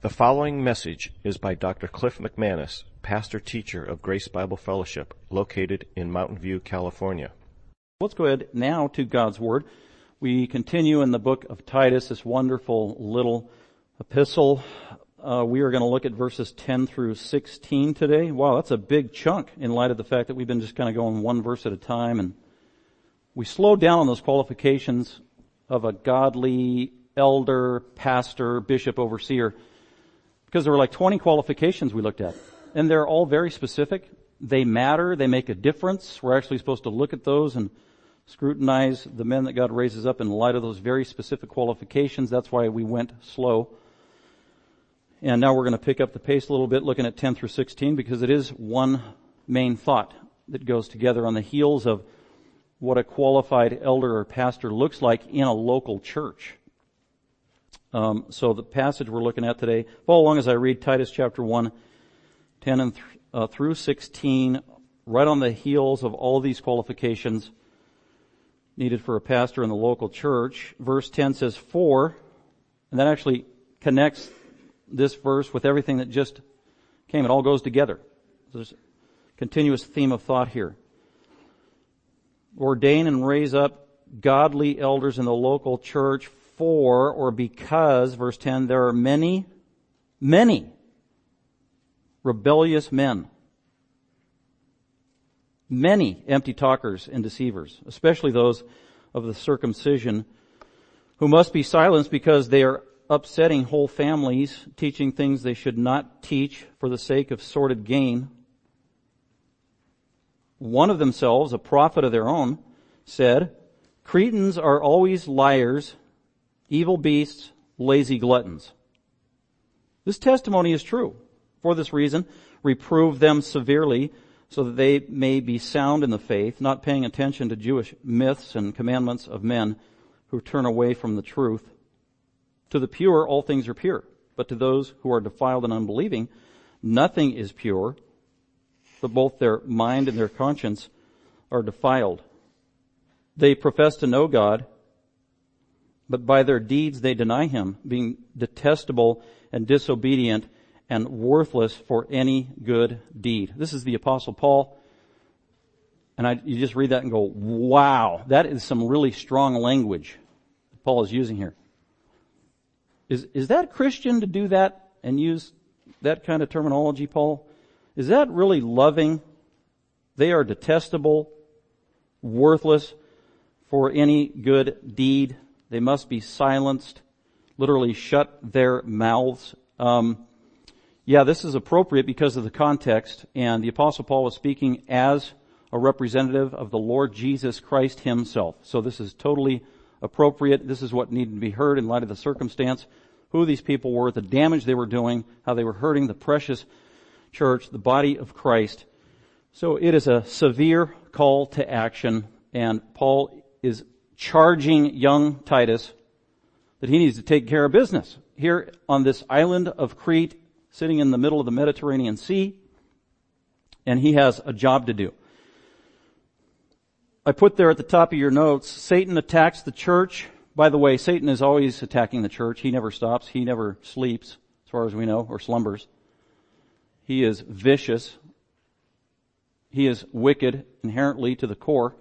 The following message is by Dr. Cliff McManus, pastor teacher of Grace Bible Fellowship, located in Mountain View, California. Let's go ahead now to God's Word. We continue in the book of Titus, this wonderful little epistle. Uh, we are going to look at verses 10 through 16 today. Wow, that's a big chunk in light of the fact that we've been just kind of going one verse at a time and we slowed down on those qualifications of a godly elder, pastor, bishop, overseer because there were like 20 qualifications we looked at. And they're all very specific. They matter. They make a difference. We're actually supposed to look at those and scrutinize the men that God raises up in light of those very specific qualifications. That's why we went slow. And now we're going to pick up the pace a little bit looking at 10 through 16 because it is one main thought that goes together on the heels of what a qualified elder or pastor looks like in a local church. Um, so the passage we're looking at today, follow along as I read Titus chapter 1, 10 and th- uh, through 16, right on the heels of all these qualifications needed for a pastor in the local church. Verse 10 says, for, and that actually connects this verse with everything that just came. It all goes together. There's a continuous theme of thought here. Ordain and raise up godly elders in the local church for or because, verse 10, there are many, many rebellious men. Many empty talkers and deceivers, especially those of the circumcision, who must be silenced because they are upsetting whole families, teaching things they should not teach for the sake of sordid gain. One of themselves, a prophet of their own, said, Cretans are always liars evil beasts, lazy gluttons. This testimony is true. For this reason, reprove them severely so that they may be sound in the faith, not paying attention to Jewish myths and commandments of men who turn away from the truth. To the pure, all things are pure. But to those who are defiled and unbelieving, nothing is pure, but both their mind and their conscience are defiled. They profess to know God, but by their deeds they deny him, being detestable and disobedient and worthless for any good deed. This is the apostle Paul. And I, you just read that and go, wow, that is some really strong language Paul is using here. Is, is that Christian to do that and use that kind of terminology, Paul? Is that really loving? They are detestable, worthless for any good deed. They must be silenced, literally shut their mouths. Um, yeah, this is appropriate because of the context, and the Apostle Paul was speaking as a representative of the Lord Jesus Christ himself. So this is totally appropriate. This is what needed to be heard in light of the circumstance, who these people were, the damage they were doing, how they were hurting the precious church, the body of Christ. So it is a severe call to action, and Paul is charging young Titus that he needs to take care of business here on this island of Crete, sitting in the middle of the Mediterranean Sea, and he has a job to do. I put there at the top of your notes, Satan attacks the church. By the way, Satan is always attacking the church. He never stops. He never sleeps, as far as we know, or slumbers. He is vicious. He is wicked inherently to the core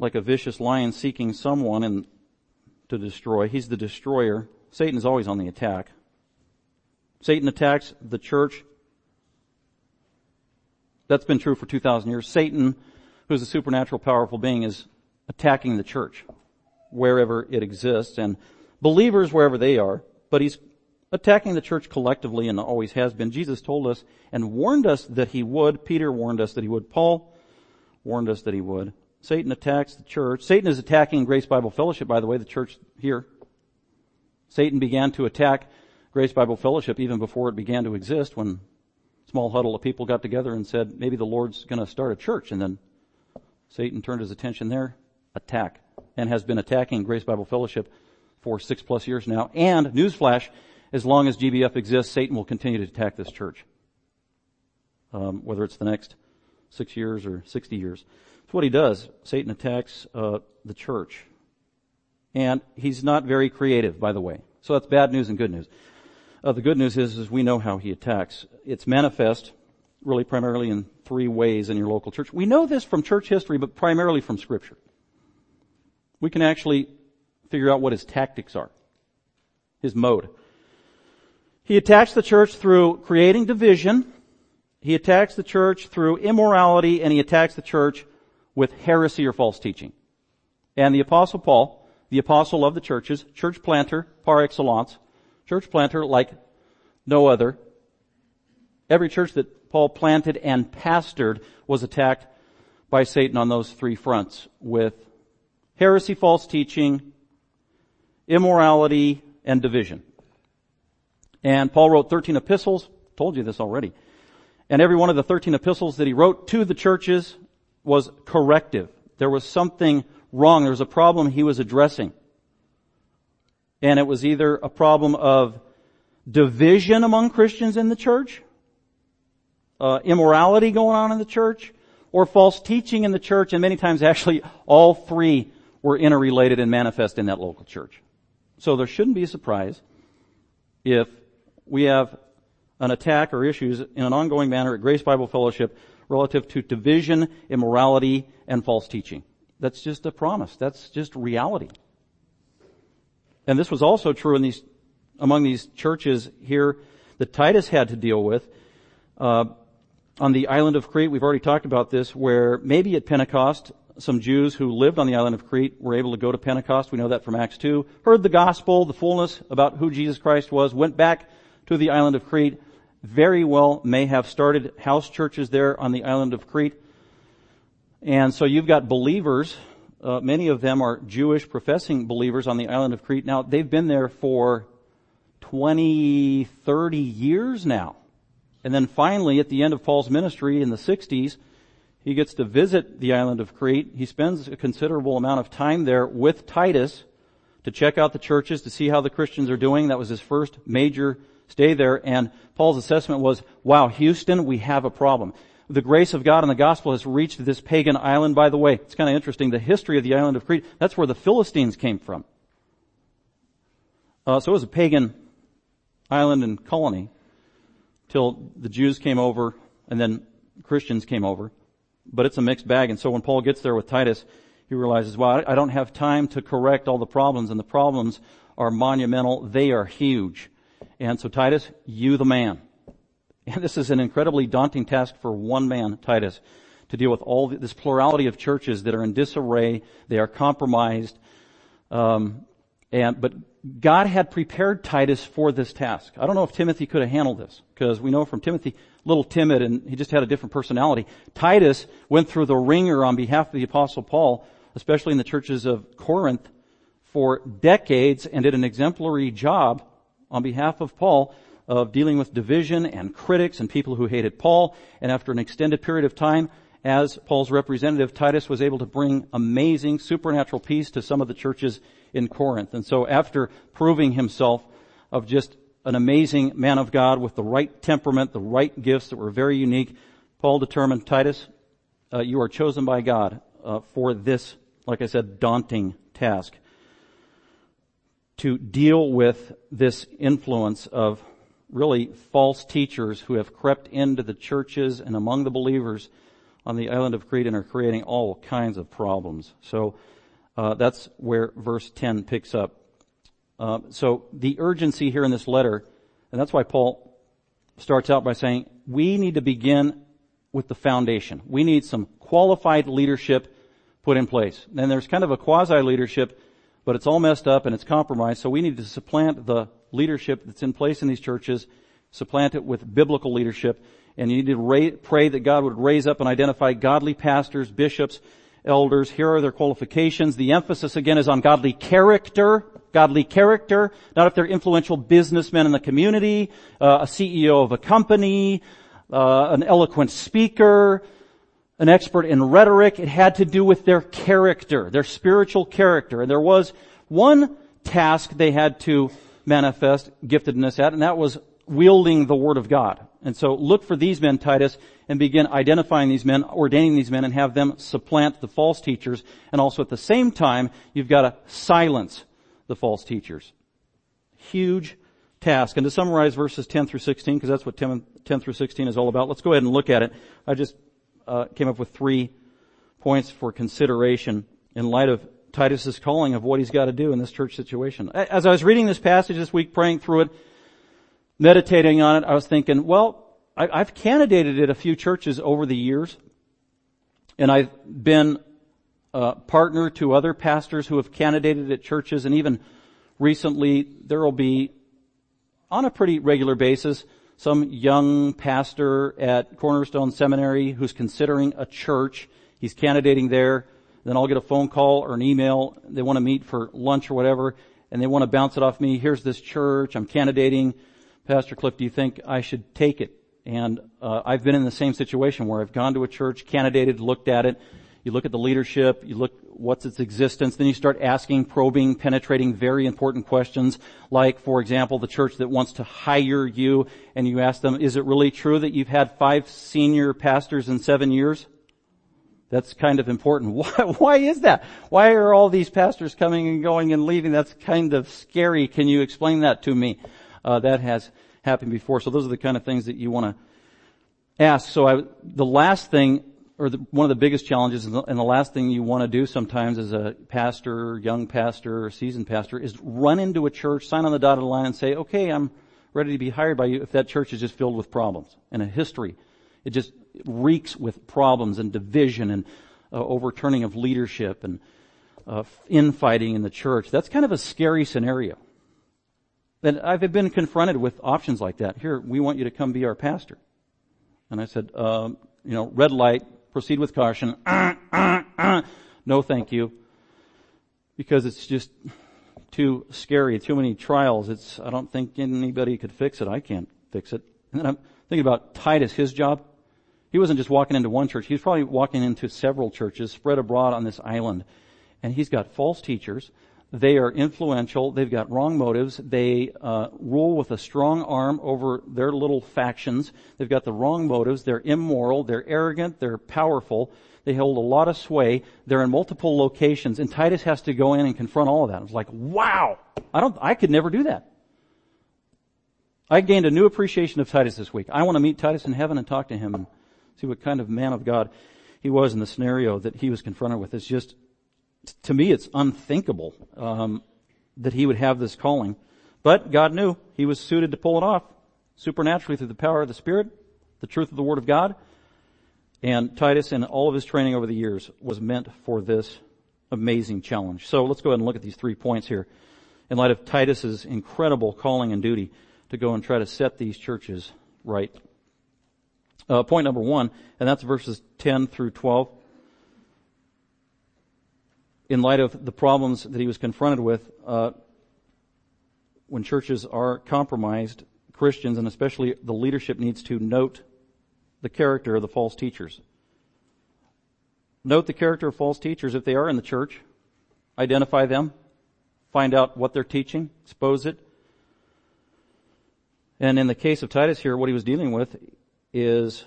like a vicious lion seeking someone and to destroy. He's the destroyer. Satan is always on the attack. Satan attacks the church. That's been true for 2,000 years. Satan, who's a supernatural powerful being, is attacking the church wherever it exists and believers wherever they are, but he's attacking the church collectively and always has been. Jesus told us and warned us that he would. Peter warned us that he would. Paul warned us that he would. Satan attacks the church. Satan is attacking Grace Bible Fellowship, by the way, the church here. Satan began to attack Grace Bible Fellowship even before it began to exist when a small huddle of people got together and said, maybe the Lord's gonna start a church. And then Satan turned his attention there, attack, and has been attacking Grace Bible Fellowship for six plus years now. And newsflash, as long as GBF exists, Satan will continue to attack this church. Um, whether it's the next six years or 60 years. That's what he does. Satan attacks uh, the church. And he's not very creative, by the way. So that's bad news and good news. Uh, the good news is, is we know how he attacks. It's manifest really primarily in three ways in your local church. We know this from church history, but primarily from scripture. We can actually figure out what his tactics are. His mode. He attacks the church through creating division. He attacks the church through immorality and he attacks the church with heresy or false teaching. And the apostle Paul, the apostle of the churches, church planter par excellence, church planter like no other. Every church that Paul planted and pastored was attacked by Satan on those three fronts with heresy, false teaching, immorality, and division. And Paul wrote 13 epistles, told you this already. And every one of the 13 epistles that he wrote to the churches was corrective. There was something wrong. There was a problem he was addressing. And it was either a problem of division among Christians in the church, uh, immorality going on in the church, or false teaching in the church, and many times actually all three were interrelated and manifest in that local church. So there shouldn't be a surprise if we have an attack or issues in an ongoing manner at Grace Bible Fellowship relative to division, immorality, and false teaching. That's just a promise. That's just reality. And this was also true in these, among these churches here that Titus had to deal with. Uh, on the island of Crete, we've already talked about this, where maybe at Pentecost, some Jews who lived on the island of Crete were able to go to Pentecost. We know that from Acts 2. Heard the gospel, the fullness about who Jesus Christ was, went back to the island of Crete, very well may have started house churches there on the island of Crete. And so you've got believers, uh, many of them are Jewish professing believers on the island of Crete. Now, they've been there for 20, 30 years now. And then finally, at the end of Paul's ministry in the 60s, he gets to visit the island of Crete. He spends a considerable amount of time there with Titus to check out the churches, to see how the Christians are doing. That was his first major stay there. And Paul's assessment was, wow, Houston, we have a problem. The grace of God and the gospel has reached this pagan island. By the way, it's kind of interesting. The history of the island of Crete, that's where the Philistines came from. Uh, so it was a pagan island and colony till the Jews came over and then Christians came over. But it's a mixed bag. And so when Paul gets there with Titus, he realizes, well, I don't have time to correct all the problems and the problems are monumental. They are huge. And so Titus, you the man. And this is an incredibly daunting task for one man, Titus, to deal with all this plurality of churches that are in disarray. They are compromised. Um, and, but God had prepared Titus for this task. I don't know if Timothy could have handled this, because we know from Timothy, little timid and he just had a different personality. Titus went through the wringer on behalf of the apostle Paul, especially in the churches of Corinth, for decades and did an exemplary job on behalf of Paul of dealing with division and critics and people who hated Paul. And after an extended period of time, as Paul's representative, Titus was able to bring amazing supernatural peace to some of the churches in Corinth. And so after proving himself of just an amazing man of God with the right temperament, the right gifts that were very unique, Paul determined, Titus, uh, you are chosen by God uh, for this, like I said, daunting task to deal with this influence of really false teachers who have crept into the churches and among the believers on the island of Crete and are creating all kinds of problems. So uh, that's where verse 10 picks up. Uh, so the urgency here in this letter, and that's why Paul starts out by saying we need to begin with the foundation. We need some qualified leadership put in place. Then there's kind of a quasi leadership but it's all messed up and it's compromised. So we need to supplant the leadership that's in place in these churches, supplant it with biblical leadership. And you need to ra- pray that God would raise up and identify godly pastors, bishops, elders. Here are their qualifications. The emphasis again is on godly character. Godly character, not if they're influential businessmen in the community, uh, a CEO of a company, uh, an eloquent speaker, an expert in rhetoric. It had to do with their character, their spiritual character. And there was one task they had to manifest giftedness at, and that was wielding the Word of God. And so look for these men, Titus, and begin identifying these men, ordaining these men, and have them supplant the false teachers. And also at the same time, you've got to silence the false teachers. huge task. And to summarize verses 10 through 16, because that's what 10, 10, through 16 is all about, let's go ahead and look at it. I just uh, came up with three points for consideration in light of Titus's calling of what he's got to do in this church situation. As I was reading this passage this week, praying through it, meditating on it, I was thinking, well, I, have candidated at a few churches over the years, and I've been a partner to other pastors who have candidated at churches, and even recently there will be, on a pretty regular basis, some young pastor at Cornerstone Seminary who's considering a church. He's candidating there. Then I'll get a phone call or an email. They want to meet for lunch or whatever, and they want to bounce it off me. Here's this church. I'm candidating. Pastor Cliff, do you think I should take it? And uh, I've been in the same situation where I've gone to a church, candidated, looked at it. You look at the leadership, you look what's its existence, then you start asking, probing, penetrating very important questions, like, for example, the church that wants to hire you, and you ask them, is it really true that you've had five senior pastors in seven years? That's kind of important. Why, why is that? Why are all these pastors coming and going and leaving? That's kind of scary. Can you explain that to me? Uh, that has happened before. So those are the kind of things that you want to ask. So I, the last thing, or the, one of the biggest challenges, and the, and the last thing you want to do sometimes as a pastor, young pastor, or seasoned pastor, is run into a church, sign on the dotted line, and say, "Okay, I'm ready to be hired by you." If that church is just filled with problems and a history, it just reeks with problems and division and uh, overturning of leadership and uh, infighting in the church. That's kind of a scary scenario. And I've been confronted with options like that. Here, we want you to come be our pastor. And I said, uh, you know, red light, proceed with caution. no, thank you. Because it's just too scary, too many trials. It's, I don't think anybody could fix it. I can't fix it. And then I'm thinking about Titus, his job. He wasn't just walking into one church. He was probably walking into several churches spread abroad on this island. And he's got false teachers. They are influential. They've got wrong motives. They uh, rule with a strong arm over their little factions. They've got the wrong motives. They're immoral. They're arrogant. They're powerful. They hold a lot of sway. They're in multiple locations. And Titus has to go in and confront all of that. It's like, wow! I don't, I could never do that. I gained a new appreciation of Titus this week. I want to meet Titus in heaven and talk to him and See what kind of man of God he was in the scenario that he was confronted with. It's just, to me, it's unthinkable um, that he would have this calling. But God knew he was suited to pull it off supernaturally through the power of the Spirit, the truth of the Word of God. And Titus, in all of his training over the years, was meant for this amazing challenge. So let's go ahead and look at these three points here in light of Titus's incredible calling and duty to go and try to set these churches right uh, point number one, and that's verses 10 through 12. In light of the problems that he was confronted with, uh, when churches are compromised, Christians and especially the leadership needs to note the character of the false teachers. Note the character of false teachers if they are in the church. Identify them. Find out what they're teaching. Expose it. And in the case of Titus here, what he was dealing with, is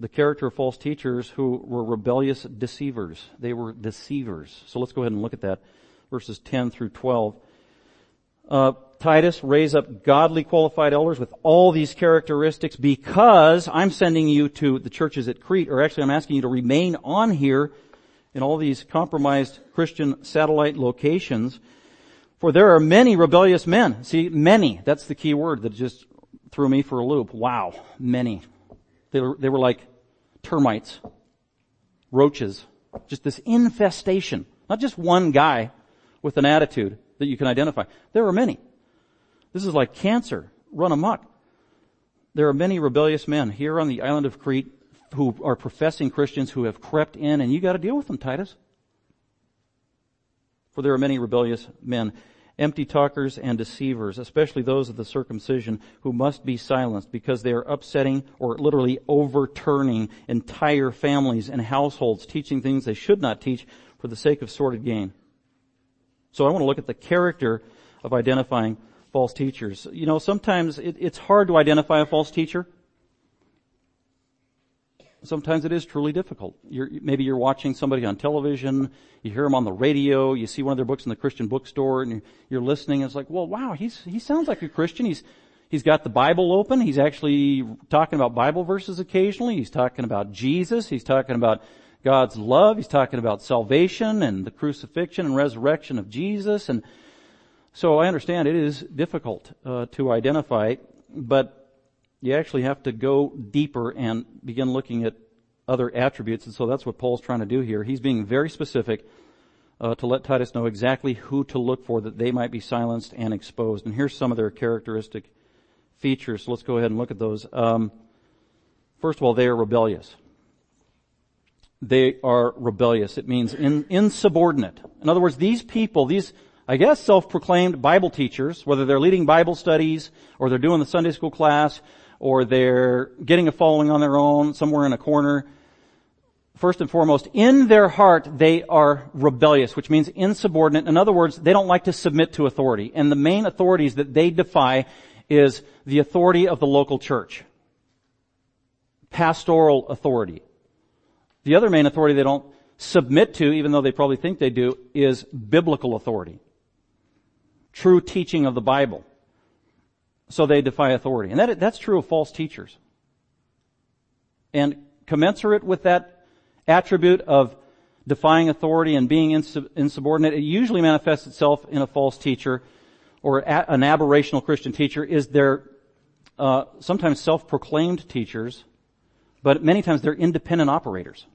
the character of false teachers who were rebellious deceivers. They were deceivers. So let's go ahead and look at that. Verses 10 through 12. Uh, Titus, raise up godly qualified elders with all these characteristics because I'm sending you to the churches at Crete, or actually I'm asking you to remain on here in all these compromised Christian satellite locations. For there are many rebellious men. See, many. That's the key word that just threw me for a loop. Wow, many. They were, they were like termites, roaches, just this infestation. Not just one guy with an attitude that you can identify. There are many. This is like cancer run amok. There are many rebellious men here on the island of Crete who are professing Christians who have crept in and you gotta deal with them, Titus. For there are many rebellious men empty talkers and deceivers, especially those of the circumcision who must be silenced because they are upsetting or literally overturning entire families and households, teaching things they should not teach for the sake of sordid gain. So I want to look at the character of identifying false teachers. You know, sometimes it, it's hard to identify a false teacher. Sometimes it is truly difficult. You're, maybe you're watching somebody on television, you hear them on the radio, you see one of their books in the Christian bookstore, and you're, you're listening. And it's like, well, wow, he's he sounds like a Christian. He's he's got the Bible open. He's actually talking about Bible verses occasionally. He's talking about Jesus. He's talking about God's love. He's talking about salvation and the crucifixion and resurrection of Jesus. And so I understand it is difficult uh, to identify, but you actually have to go deeper and begin looking at other attributes. And so that's what Paul's trying to do here. He's being very specific uh, to let Titus know exactly who to look for that they might be silenced and exposed. And here's some of their characteristic features. So let's go ahead and look at those. Um, first of all, they are rebellious. They are rebellious. It means in, insubordinate. In other words, these people, these I guess self-proclaimed Bible teachers, whether they're leading Bible studies or they're doing the Sunday school class or they're getting a following on their own somewhere in a corner. First and foremost, in their heart, they are rebellious, which means insubordinate. In other words, they don't like to submit to authority. And the main authorities that they defy is the authority of the local church. Pastoral authority. The other main authority they don't submit to, even though they probably think they do, is biblical authority. True teaching of the Bible so they defy authority. And that, that's true of false teachers. And commensurate with that attribute of defying authority and being insubordinate, it usually manifests itself in a false teacher or an aberrational Christian teacher is their uh, sometimes self-proclaimed teachers, but many times they're independent operators.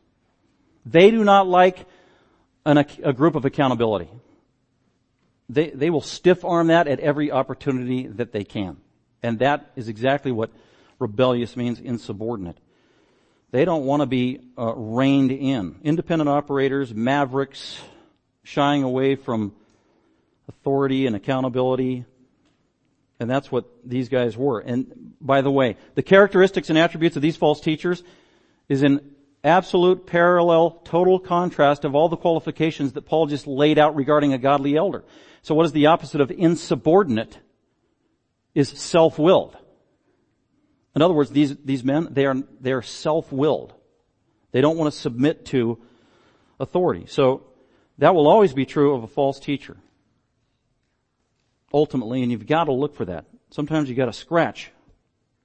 They do not like an, a group of accountability. They, they will stiff arm that at every opportunity that they can. And that is exactly what rebellious means, insubordinate. They don't want to be uh, reined in. Independent operators, mavericks, shying away from authority and accountability. And that's what these guys were. And by the way, the characteristics and attributes of these false teachers is in absolute parallel, total contrast of all the qualifications that Paul just laid out regarding a godly elder. So what is the opposite of insubordinate? is self-willed. In other words, these, these men, they are, they are self-willed. They don't want to submit to authority. So that will always be true of a false teacher. Ultimately, and you've got to look for that. Sometimes you've got to scratch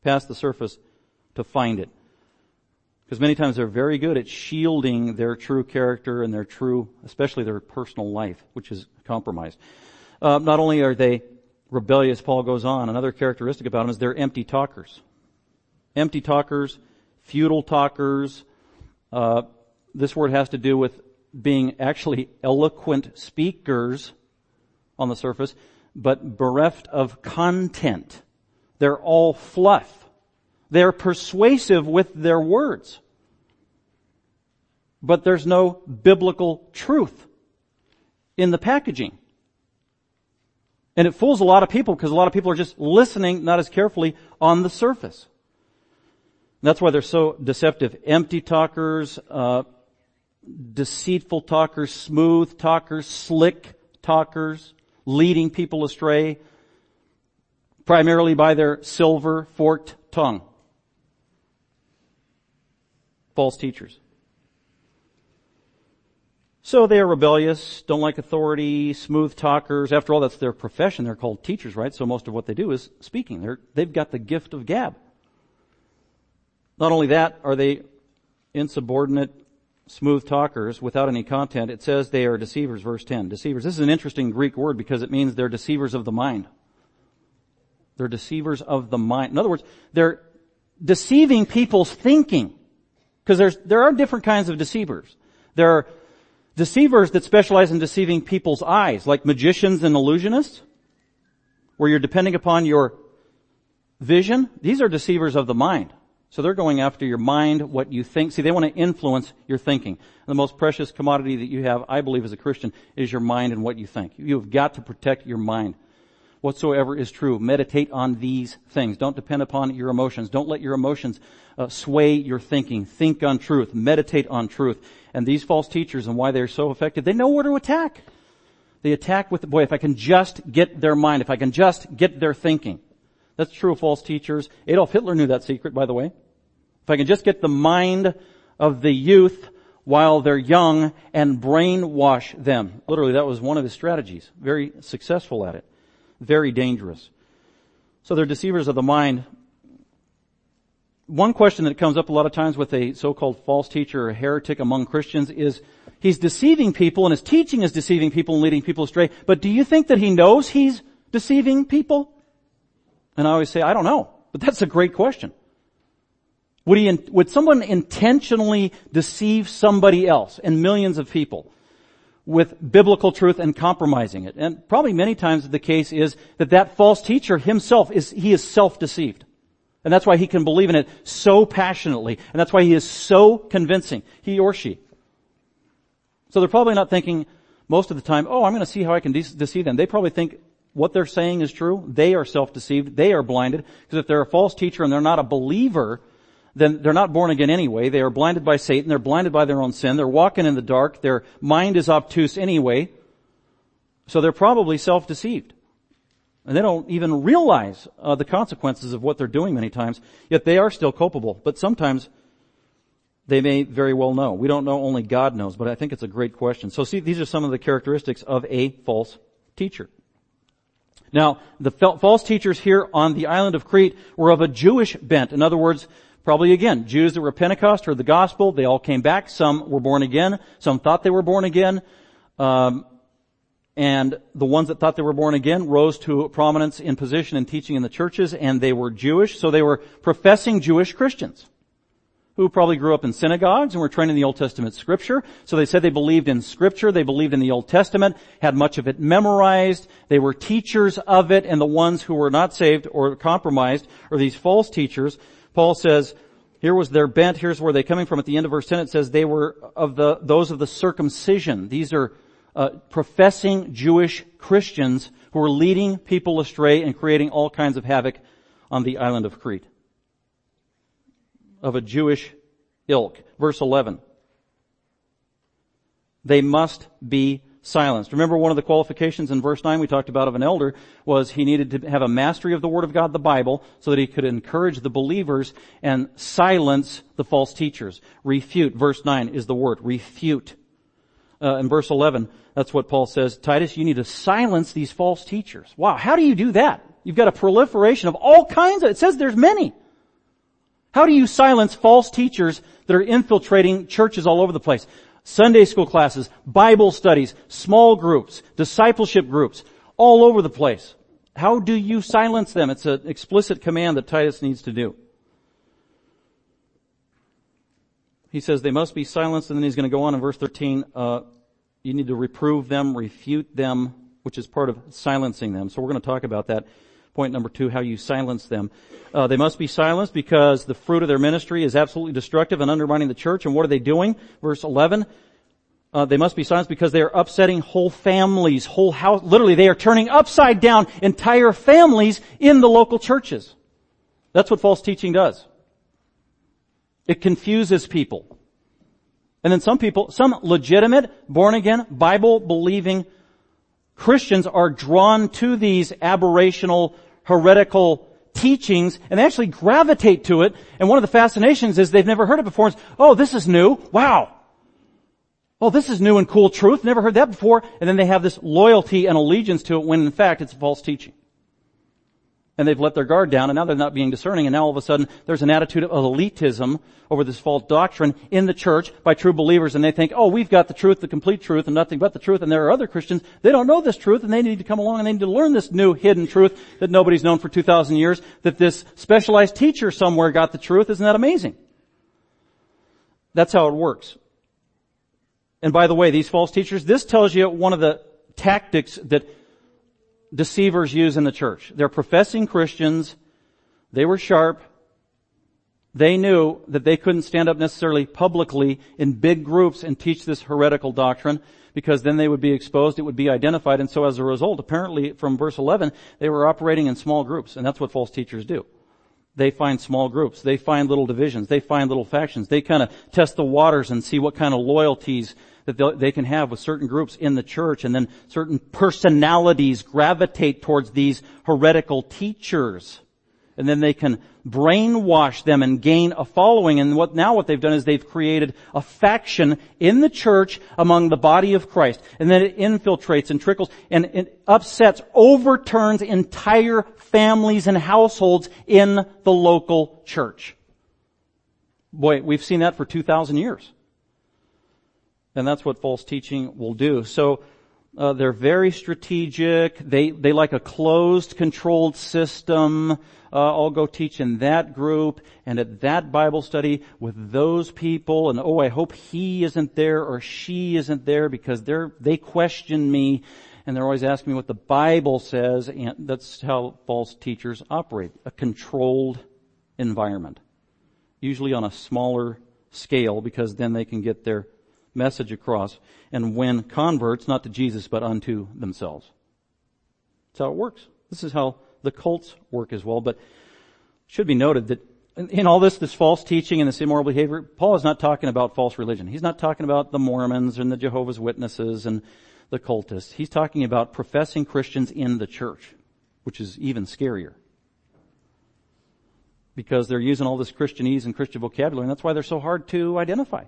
past the surface to find it. Because many times they're very good at shielding their true character and their true, especially their personal life, which is compromised. Uh, not only are they rebellious, Paul goes on. Another characteristic about them is they're empty talkers. Empty talkers, futile talkers. Uh, this word has to do with being actually eloquent speakers on the surface, but bereft of content. They're all fluff. They're persuasive with their words. But there's no biblical truth in the packaging. And it fools a lot of people because a lot of people are just listening not as carefully on the surface. That's why they're so deceptive. Empty talkers, uh, deceitful talkers, smooth talkers, slick talkers, leading people astray, primarily by their silver forked tongue. False teachers. So they are rebellious, don't like authority, smooth talkers. After all, that's their profession. They're called teachers, right? So most of what they do is speaking. They're, they've got the gift of gab. Not only that, are they insubordinate, smooth talkers without any content. It says they are deceivers, verse 10. Deceivers. This is an interesting Greek word because it means they're deceivers of the mind. They're deceivers of the mind. In other words, they're deceiving people's thinking. Because there's, there are different kinds of deceivers. There are Deceivers that specialize in deceiving people's eyes, like magicians and illusionists, where you're depending upon your vision, these are deceivers of the mind. So they're going after your mind, what you think. See, they want to influence your thinking. The most precious commodity that you have, I believe as a Christian, is your mind and what you think. You've got to protect your mind. Whatsoever is true. Meditate on these things. Don't depend upon your emotions. Don't let your emotions uh, sway your thinking. Think on truth. Meditate on truth and these false teachers and why they're so effective, they know where to attack. They attack with, boy, if I can just get their mind, if I can just get their thinking. That's true of false teachers. Adolf Hitler knew that secret, by the way. If I can just get the mind of the youth while they're young and brainwash them. Literally, that was one of his strategies. Very successful at it. Very dangerous. So they're deceivers of the mind. One question that comes up a lot of times with a so-called false teacher or heretic among Christians is, he's deceiving people and his teaching is deceiving people and leading people astray, but do you think that he knows he's deceiving people? And I always say, I don't know. But that's a great question. Would he, would someone intentionally deceive somebody else and millions of people with biblical truth and compromising it? And probably many times the case is that that false teacher himself is, he is self-deceived. And that's why he can believe in it so passionately. And that's why he is so convincing, he or she. So they're probably not thinking most of the time, oh, I'm going to see how I can de- deceive them. They probably think what they're saying is true. They are self-deceived. They are blinded. Because if they're a false teacher and they're not a believer, then they're not born again anyway. They are blinded by Satan. They're blinded by their own sin. They're walking in the dark. Their mind is obtuse anyway. So they're probably self-deceived. And they don't even realize uh, the consequences of what they're doing many times, yet they are still culpable. But sometimes they may very well know. We don't know, only God knows, but I think it's a great question. So see, these are some of the characteristics of a false teacher. Now, the false teachers here on the island of Crete were of a Jewish bent. In other words, Probably again, Jews that were Pentecost heard the gospel, they all came back, some were born again, some thought they were born again, um, and the ones that thought they were born again rose to prominence in position and teaching in the churches, and they were Jewish, so they were professing Jewish Christians who probably grew up in synagogues and were trained in the Old Testament scripture. So they said they believed in scripture, they believed in the Old Testament, had much of it memorized, they were teachers of it, and the ones who were not saved or compromised or these false teachers Paul says, here was their bent, here's where they're coming from. At the end of verse 10 it says they were of the, those of the circumcision. These are uh, professing Jewish Christians who are leading people astray and creating all kinds of havoc on the island of Crete. Of a Jewish ilk. Verse 11. They must be silenced. Remember one of the qualifications in verse 9 we talked about of an elder was he needed to have a mastery of the Word of God, the Bible, so that he could encourage the believers and silence the false teachers. Refute, verse 9 is the word, refute. Uh, in verse 11, that's what Paul says, Titus, you need to silence these false teachers. Wow, how do you do that? You've got a proliferation of all kinds of, it says there's many. How do you silence false teachers that are infiltrating churches all over the place? Sunday school classes, Bible studies, small groups, discipleship groups, all over the place. How do you silence them? It's an explicit command that Titus needs to do. He says they must be silenced, and then he's going to go on in verse 13. Uh, you need to reprove them, refute them, which is part of silencing them. So we're going to talk about that. Point number two, how you silence them. Uh, they must be silenced because the fruit of their ministry is absolutely destructive and undermining the church. And what are they doing? Verse 11. Uh, they must be silenced because they are upsetting whole families, whole house. Literally, they are turning upside down entire families in the local churches. That's what false teaching does. It confuses people. And then some people, some legitimate, born again, Bible believing Christians are drawn to these aberrational, heretical teachings and they actually gravitate to it. And one of the fascinations is they've never heard it before. It's, oh, this is new. Wow. Oh, this is new and cool truth. Never heard that before. And then they have this loyalty and allegiance to it when in fact it's false teaching. And they've let their guard down and now they're not being discerning and now all of a sudden there's an attitude of elitism over this false doctrine in the church by true believers and they think, oh, we've got the truth, the complete truth and nothing but the truth and there are other Christians, they don't know this truth and they need to come along and they need to learn this new hidden truth that nobody's known for 2,000 years, that this specialized teacher somewhere got the truth. Isn't that amazing? That's how it works. And by the way, these false teachers, this tells you one of the tactics that deceivers use in the church. They're professing Christians. They were sharp. They knew that they couldn't stand up necessarily publicly in big groups and teach this heretical doctrine because then they would be exposed, it would be identified, and so as a result, apparently from verse 11, they were operating in small groups, and that's what false teachers do. They find small groups. They find little divisions. They find little factions. They kind of test the waters and see what kind of loyalties that they can have with certain groups in the church and then certain personalities gravitate towards these heretical teachers. And then they can brainwash them and gain a following. And what, now what they've done is they've created a faction in the church among the body of Christ. And then it infiltrates and trickles and it upsets, overturns entire families and households in the local church. Boy, we've seen that for 2,000 years. And that's what false teaching will do. So, uh, they're very strategic. They, they like a closed, controlled system. Uh, I'll go teach in that group and at that Bible study with those people. And oh, I hope he isn't there or she isn't there because they're, they question me and they're always asking me what the Bible says. And that's how false teachers operate. A controlled environment. Usually on a smaller scale because then they can get their message across and win converts, not to Jesus, but unto themselves. That's how it works. This is how the cults work as well. But should be noted that in all this, this false teaching and this immoral behavior, Paul is not talking about false religion. He's not talking about the Mormons and the Jehovah's Witnesses and the cultists. He's talking about professing Christians in the church, which is even scarier. Because they're using all this Christianese and Christian vocabulary, and that's why they're so hard to identify.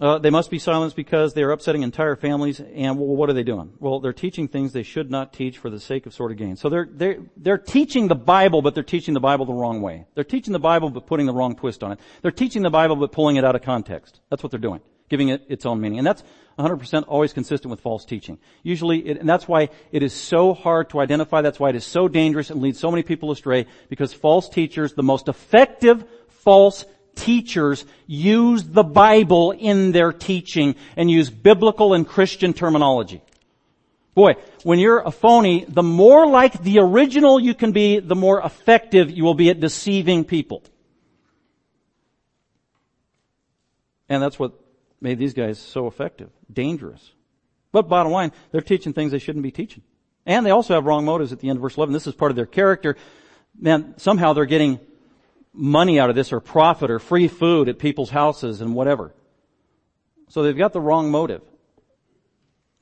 Uh, they must be silenced because they are upsetting entire families. And well, what are they doing? Well, they're teaching things they should not teach for the sake of sort of gain. So they're they're they're teaching the Bible, but they're teaching the Bible the wrong way. They're teaching the Bible, but putting the wrong twist on it. They're teaching the Bible, but pulling it out of context. That's what they're doing, giving it its own meaning, and that's 100% always consistent with false teaching. Usually, it, and that's why it is so hard to identify. That's why it is so dangerous and leads so many people astray. Because false teachers, the most effective false teachers use the Bible in their teaching and use biblical and Christian terminology. Boy, when you're a phony, the more like the original you can be, the more effective you will be at deceiving people. And that's what made these guys so effective. Dangerous. But bottom line, they're teaching things they shouldn't be teaching. And they also have wrong motives at the end of verse 11. This is part of their character. Man, somehow they're getting money out of this or profit or free food at people's houses and whatever. So they've got the wrong motive.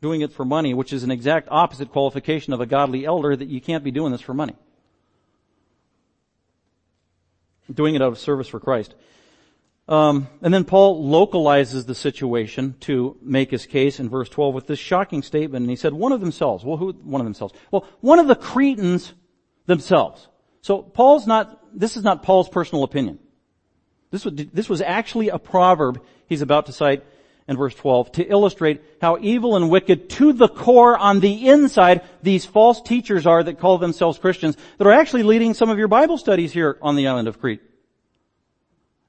Doing it for money, which is an exact opposite qualification of a godly elder that you can't be doing this for money. Doing it out of service for Christ. Um, and then Paul localizes the situation to make his case in verse 12 with this shocking statement. And he said, one of themselves. Well, who, one of themselves? Well, one of the Cretans themselves. So Paul's not, this is not Paul's personal opinion. This was, this was actually a proverb he's about to cite in verse 12 to illustrate how evil and wicked to the core on the inside these false teachers are that call themselves Christians that are actually leading some of your Bible studies here on the island of Crete.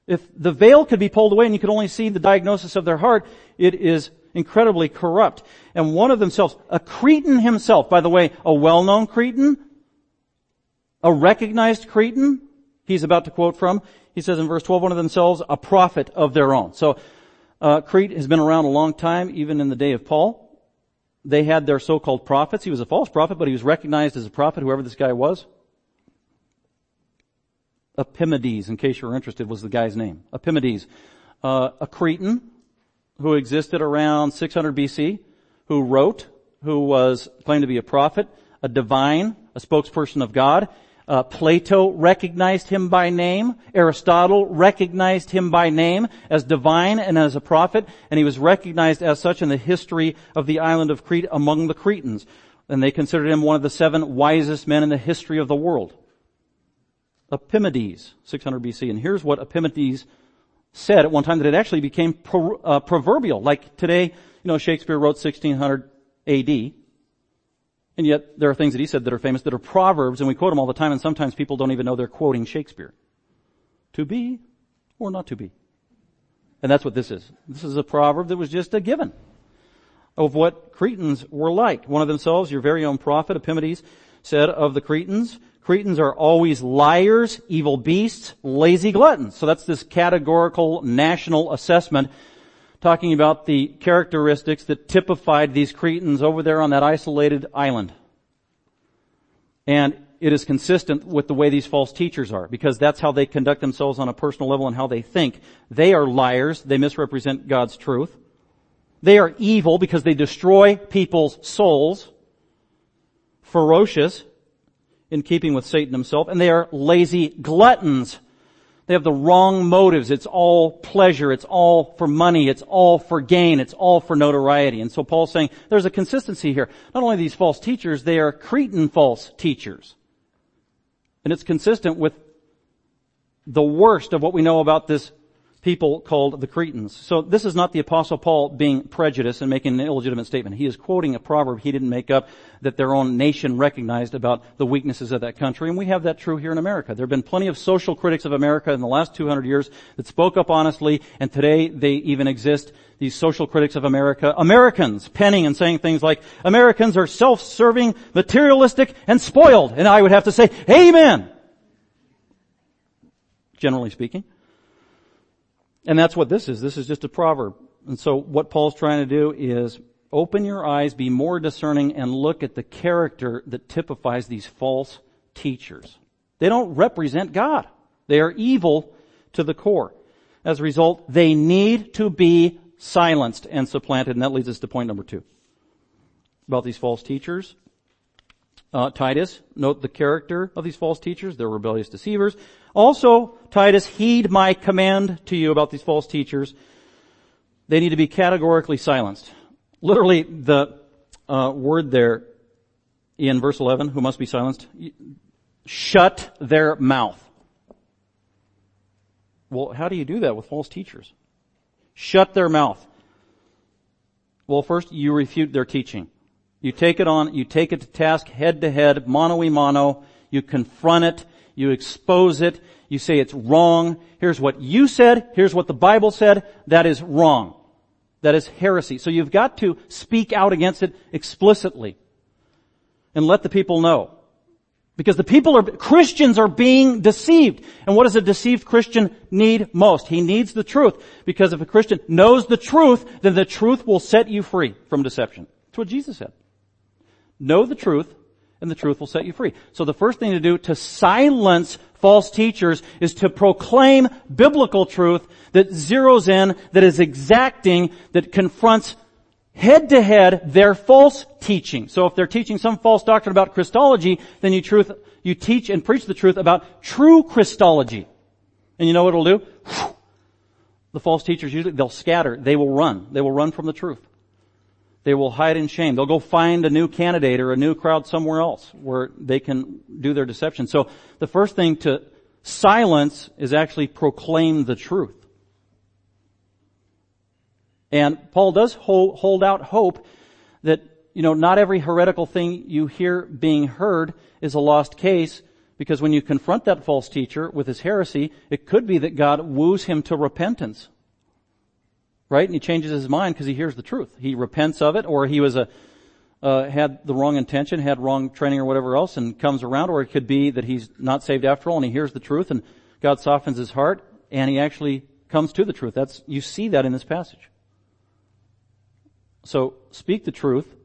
If the veil could be pulled away and you could only see the diagnosis of their heart, it is incredibly corrupt. And one of themselves, a Cretan himself, by the way, a well-known Cretan, a recognized Cretan, he's about to quote from, he says in verse 12, one of themselves, a prophet of their own. So, uh, Crete has been around a long time, even in the day of Paul. They had their so-called prophets. He was a false prophet, but he was recognized as a prophet, whoever this guy was. Epimedes, in case you're interested, was the guy's name. Epimedes. Uh, a Cretan who existed around 600 BC, who wrote, who was claimed to be a prophet, a divine, a spokesperson of God. Uh, Plato recognized him by name. Aristotle recognized him by name as divine and as a prophet, and he was recognized as such in the history of the island of Crete among the Cretans. And they considered him one of the seven wisest men in the history of the world. Epimedes, 600 BC. And here's what Epimedes said at one time that it actually became pro, uh, proverbial. Like today, you know, Shakespeare wrote 1600 AD. And yet there are things that he said that are famous that are proverbs and we quote them all the time and sometimes people don't even know they're quoting Shakespeare. To be or not to be. And that's what this is. This is a proverb that was just a given of what Cretans were like. One of themselves, your very own prophet Epimedes said of the Cretans, Cretans are always liars, evil beasts, lazy gluttons. So that's this categorical national assessment talking about the characteristics that typified these Cretans over there on that isolated island. And it is consistent with the way these false teachers are, because that's how they conduct themselves on a personal level and how they think. They are liars. They misrepresent God's truth. They are evil because they destroy people's souls. Ferocious in keeping with Satan himself, and they are lazy gluttons. They have the wrong motives. It's all pleasure. It's all for money. It's all for gain. It's all for notoriety. And so Paul's saying there's a consistency here. Not only these false teachers, they are Cretan false teachers. And it's consistent with the worst of what we know about this people called the Cretans. So this is not the apostle Paul being prejudiced and making an illegitimate statement. He is quoting a proverb he didn't make up that their own nation recognized about the weaknesses of that country. And we have that true here in America. There have been plenty of social critics of America in the last 200 years that spoke up honestly and today they even exist. These social critics of America, Americans penning and saying things like, Americans are self-serving, materialistic, and spoiled. And I would have to say, Amen! Generally speaking. And that's what this is. This is just a proverb. And so what Paul's trying to do is open your eyes, be more discerning, and look at the character that typifies these false teachers. They don't represent God. They are evil to the core. As a result, they need to be silenced and supplanted. And that leads us to point number two. About these false teachers. Uh, Titus, note the character of these false teachers. They're rebellious deceivers. Also, Titus, heed my command to you about these false teachers. They need to be categorically silenced. Literally, the uh, word there in verse 11, who must be silenced, shut their mouth. Well, how do you do that with false teachers? Shut their mouth. Well, first, you refute their teaching. You take it on, you take it to task head to head, mano a mano, you confront it, you expose it, you say it's wrong. Here's what you said, here's what the Bible said, that is wrong. That is heresy. So you've got to speak out against it explicitly. And let the people know. Because the people are, Christians are being deceived. And what does a deceived Christian need most? He needs the truth. Because if a Christian knows the truth, then the truth will set you free from deception. That's what Jesus said. Know the truth, and the truth will set you free. So the first thing to do to silence false teachers is to proclaim biblical truth that zeroes in, that is exacting, that confronts head to head their false teaching. So if they're teaching some false doctrine about Christology, then you truth, you teach and preach the truth about true Christology. And you know what it'll do? The false teachers usually, they'll scatter. They will run. They will run from the truth. They will hide in shame. They'll go find a new candidate or a new crowd somewhere else where they can do their deception. So the first thing to silence is actually proclaim the truth. And Paul does hold, out hope that, you know, not every heretical thing you hear being heard is a lost case because when you confront that false teacher with his heresy, it could be that God woos him to repentance right? And he changes his mind because he hears the truth. He repents of it, or he was a uh, had the wrong intention, had wrong training, or whatever else, and comes around. Or it could be that he's not saved after all, and he hears the truth, and God softens his heart, and he actually comes to the truth. That's you see that in this passage. So speak the truth,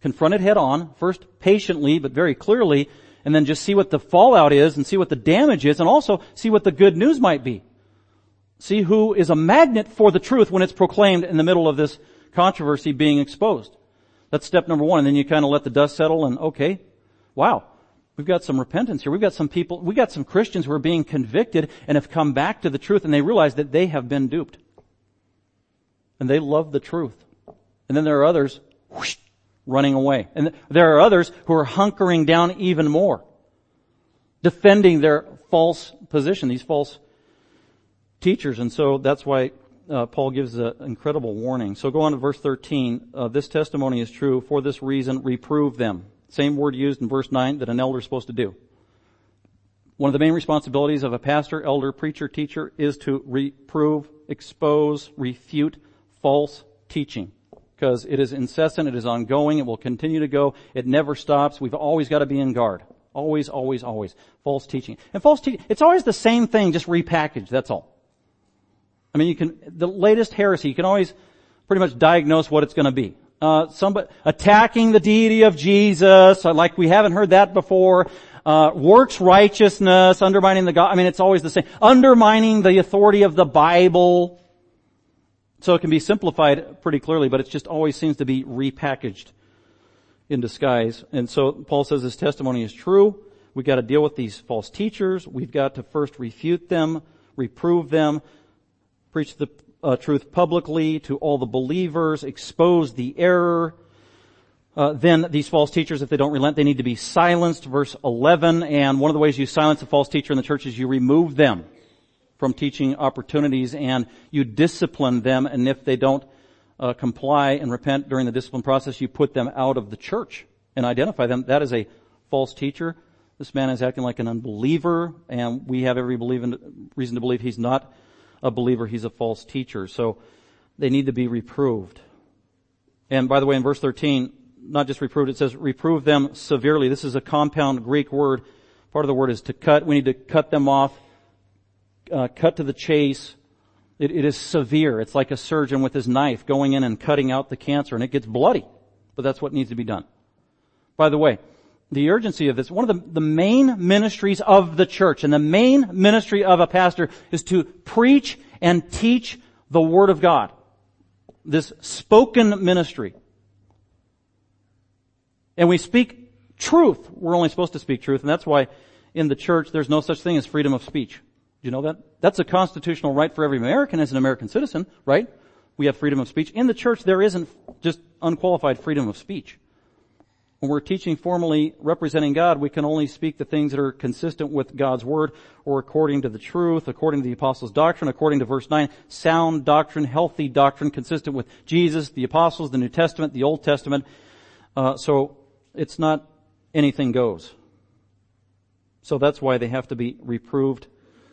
confront it head on, first patiently but very clearly, and then just see what the fallout is and see what the damage is and also see what the good news might be. See who is a magnet for the truth when it's proclaimed in the middle of this controversy being exposed. That's step number one. And then you kind of let the dust settle and okay, wow, we've got some repentance here. We've got some people, we've got some Christians who are being convicted and have come back to the truth and they realize that they have been duped. And they love the truth. And then there are others whoosh, running away. And there are others who are hunkering down even more, defending their false position, these false teachers. And so that's why uh, Paul gives an incredible warning. So go on to verse 13. Uh, this testimony is true. For this reason, reprove them. Same word used in verse 9 that an elder is supposed to do. One of the main responsibilities of a pastor, elder, preacher, teacher is to reprove, expose, refute false teaching. Because it is incessant, it is ongoing, it will continue to go, it never stops. We've always got to be in guard. Always, always, always. False teaching. And false teaching, it's always the same thing, just repackaged, that's all. I mean, you can, the latest heresy, you can always pretty much diagnose what it's going to be. Uh, somebody attacking the deity of Jesus, uh, like we haven't heard that before. Uh, works righteousness, undermining the God. I mean, it's always the same. Undermining the authority of the Bible. So it can be simplified pretty clearly, but it just always seems to be repackaged in disguise. And so Paul says his testimony is true. We've got to deal with these false teachers. We've got to first refute them, reprove them, preach the uh, truth publicly to all the believers, expose the error. Uh, then these false teachers, if they don't relent, they need to be silenced. Verse 11. And one of the ways you silence a false teacher in the church is you remove them from teaching opportunities and you discipline them. And if they don't uh, comply and repent during the discipline process, you put them out of the church and identify them. That is a false teacher. This man is acting like an unbeliever, and we have every reason to believe he's not a believer, he's a false teacher. So they need to be reproved. And by the way, in verse 13, not just reproved, it says reprove them severely. This is a compound Greek word. Part of the word is to cut. We need to cut them off, uh, cut to the chase. It, it is severe. It's like a surgeon with his knife going in and cutting out the cancer, and it gets bloody. But that's what needs to be done. By the way, the urgency of this, one of the, the main ministries of the church and the main ministry of a pastor is to preach and teach the Word of God. This spoken ministry. And we speak truth. We're only supposed to speak truth, and that's why in the church there's no such thing as freedom of speech. Do you know that? That's a constitutional right for every American as an American citizen, right? We have freedom of speech. In the church there isn't just unqualified freedom of speech. When we're teaching formally representing God, we can only speak the things that are consistent with God's Word or according to the truth, according to the Apostles' doctrine, according to verse 9, sound doctrine, healthy doctrine, consistent with Jesus, the Apostles, the New Testament, the Old Testament. Uh, so it's not anything goes. So that's why they have to be reproved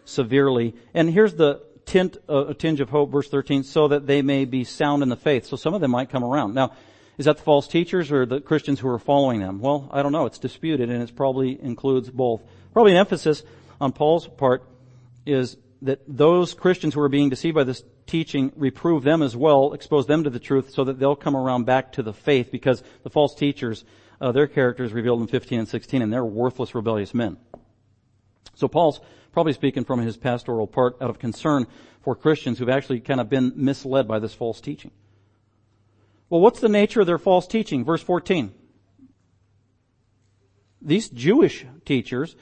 severely. And here's the tint, uh, a tinge of hope, verse 13, so that they may be sound in the faith. So some of them might come around. Now, is that the false teachers or the Christians who are following them? Well, I don't know. It's disputed and it probably includes both. Probably an emphasis on Paul's part is that those Christians who are being deceived by this teaching reprove them as well, expose them to the truth so that they'll come around back to the faith because the false teachers, uh, their character is revealed in 15 and 16 and they're worthless, rebellious men. So Paul's probably speaking from his pastoral part out of concern for Christians who've actually kind of been misled by this false teaching. Well, what's the nature of their false teaching? Verse 14. These Jewish teachers,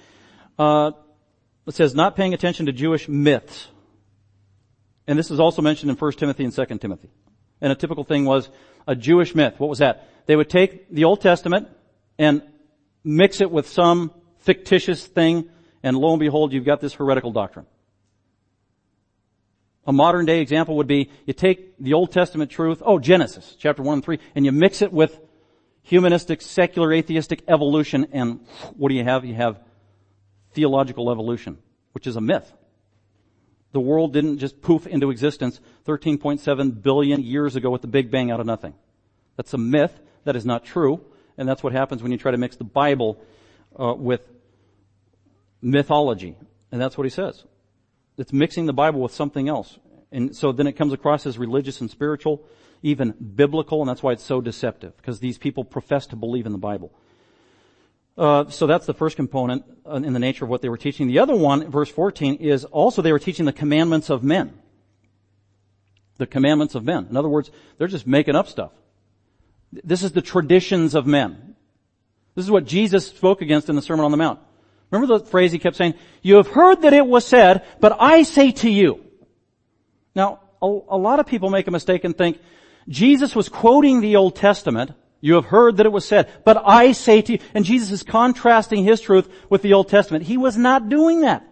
uh, it says not paying attention to Jewish myths. And this is also mentioned in 1 Timothy and 2 Timothy. And a typical thing was a Jewish myth. What was that? They would take the Old Testament and mix it with some fictitious thing, and lo and behold, you've got this heretical doctrine. A modern day example would be you take the Old Testament truth, oh, Genesis, chapter 1 and 3, and you mix it with humanistic, secular, atheistic evolution, and what do you have? You have theological evolution, which is a myth. The world didn't just poof into existence 13.7 billion years ago with the Big Bang out of nothing. That's a myth. That is not true. And that's what happens when you try to mix the Bible uh, with mythology. And that's what he says. It's mixing the Bible with something else. And so then it comes across as religious and spiritual, even biblical, and that's why it's so deceptive, because these people profess to believe in the Bible. Uh, so that's the first component uh, in the nature of what they were teaching. The other one, verse 14, is also they were teaching the commandments of men. The commandments of men. In other words, they're just making up stuff. This is the traditions of men. This is what Jesus spoke against in the Sermon on the Mount. Remember the phrase he kept saying? You have heard that it was said, but I say to you. Now, a, a lot of people make a mistake and think Jesus was quoting the Old Testament. You have heard that it was said, but I say to you, and Jesus is contrasting his truth with the Old Testament. He was not doing that.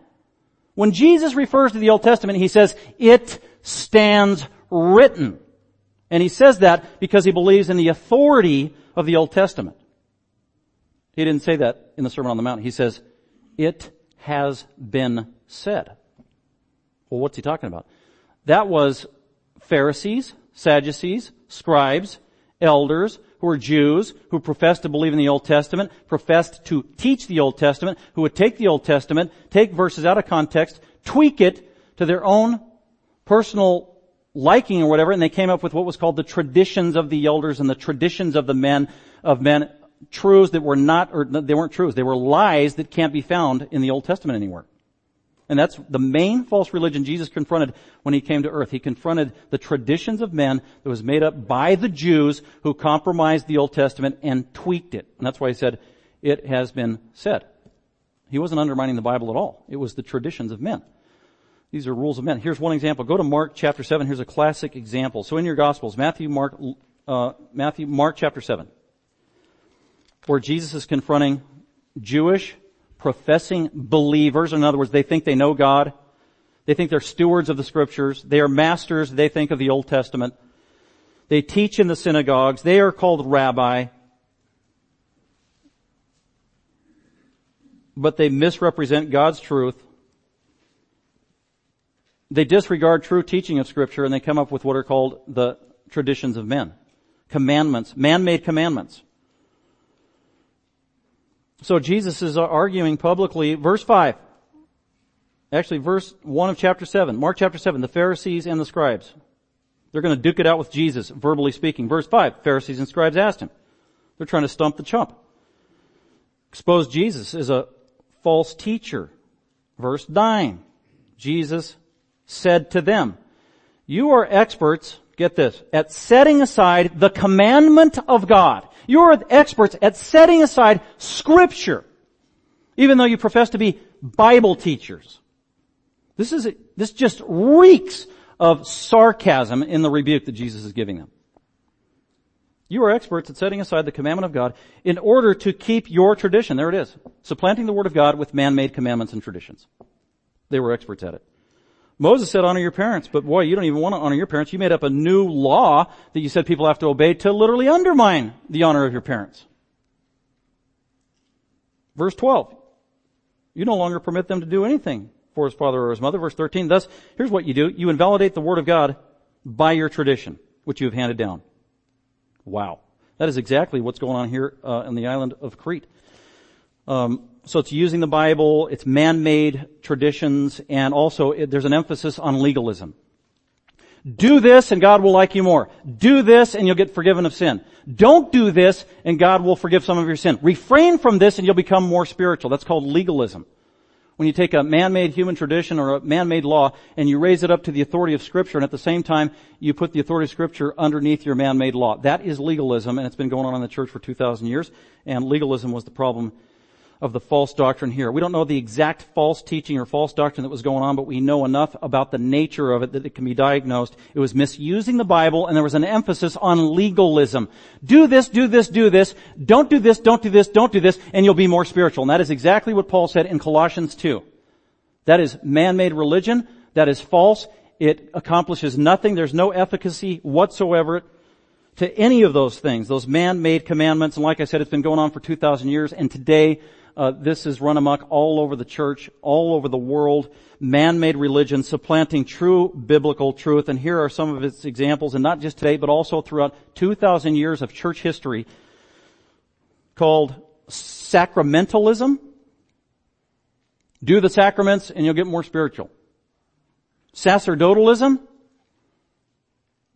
When Jesus refers to the Old Testament, he says, it stands written. And he says that because he believes in the authority of the Old Testament. He didn't say that in the Sermon on the Mount. He says, it has been said. Well, what's he talking about? That was Pharisees, Sadducees, scribes, elders who were Jews, who professed to believe in the Old Testament, professed to teach the Old Testament, who would take the Old Testament, take verses out of context, tweak it to their own personal liking or whatever, and they came up with what was called the traditions of the elders and the traditions of the men, of men truths that were not, or they weren't truths, they were lies that can't be found in the Old Testament anywhere. And that's the main false religion Jesus confronted when he came to earth. He confronted the traditions of men that was made up by the Jews who compromised the Old Testament and tweaked it. And that's why he said, it has been said. He wasn't undermining the Bible at all. It was the traditions of men. These are rules of men. Here's one example. Go to Mark chapter 7. Here's a classic example. So in your Gospels, Matthew, Mark, uh, Matthew, Mark chapter 7, where Jesus is confronting Jewish professing believers. In other words, they think they know God. They think they're stewards of the scriptures. They are masters, they think, of the Old Testament. They teach in the synagogues. They are called rabbi. But they misrepresent God's truth. They disregard true teaching of scripture and they come up with what are called the traditions of men. Commandments, man-made commandments. So Jesus is arguing publicly, verse 5. Actually, verse 1 of chapter 7, Mark chapter 7, the Pharisees and the scribes. They're going to duke it out with Jesus, verbally speaking. Verse 5, Pharisees and scribes asked him. They're trying to stump the chump. Expose Jesus as a false teacher. Verse 9, Jesus said to them, you are experts, get this, at setting aside the commandment of God. You are experts at setting aside scripture, even though you profess to be Bible teachers. This is, this just reeks of sarcasm in the rebuke that Jesus is giving them. You are experts at setting aside the commandment of God in order to keep your tradition. There it is. Supplanting the word of God with man-made commandments and traditions. They were experts at it. Moses said honor your parents, but boy, you don't even want to honor your parents. You made up a new law that you said people have to obey to literally undermine the honor of your parents. Verse 12. You no longer permit them to do anything for his father or his mother. Verse 13, thus, here's what you do. You invalidate the word of God by your tradition, which you have handed down. Wow. That is exactly what's going on here uh, in the island of Crete. Um, so it's using the Bible, it's man-made traditions, and also it, there's an emphasis on legalism. Do this and God will like you more. Do this and you'll get forgiven of sin. Don't do this and God will forgive some of your sin. Refrain from this and you'll become more spiritual. That's called legalism when you take a man-made human tradition or a man-made law and you raise it up to the authority of scripture and at the same time you put the authority of scripture underneath your man-made law. That is legalism and it's been going on in the church for 2,000 years and legalism was the problem of the false doctrine here. We don't know the exact false teaching or false doctrine that was going on, but we know enough about the nature of it that it can be diagnosed. It was misusing the Bible and there was an emphasis on legalism. Do this, do this, do this. Don't do this, don't do this, don't do this, and you'll be more spiritual. And that is exactly what Paul said in Colossians 2. That is man-made religion. That is false. It accomplishes nothing. There's no efficacy whatsoever to any of those things, those man-made commandments. And like I said, it's been going on for 2,000 years. And today, uh, this is run amok all over the church, all over the world, man-made religion supplanting true biblical truth. And here are some of its examples, and not just today, but also throughout 2,000 years of church history called sacramentalism. Do the sacraments and you'll get more spiritual. Sacerdotalism,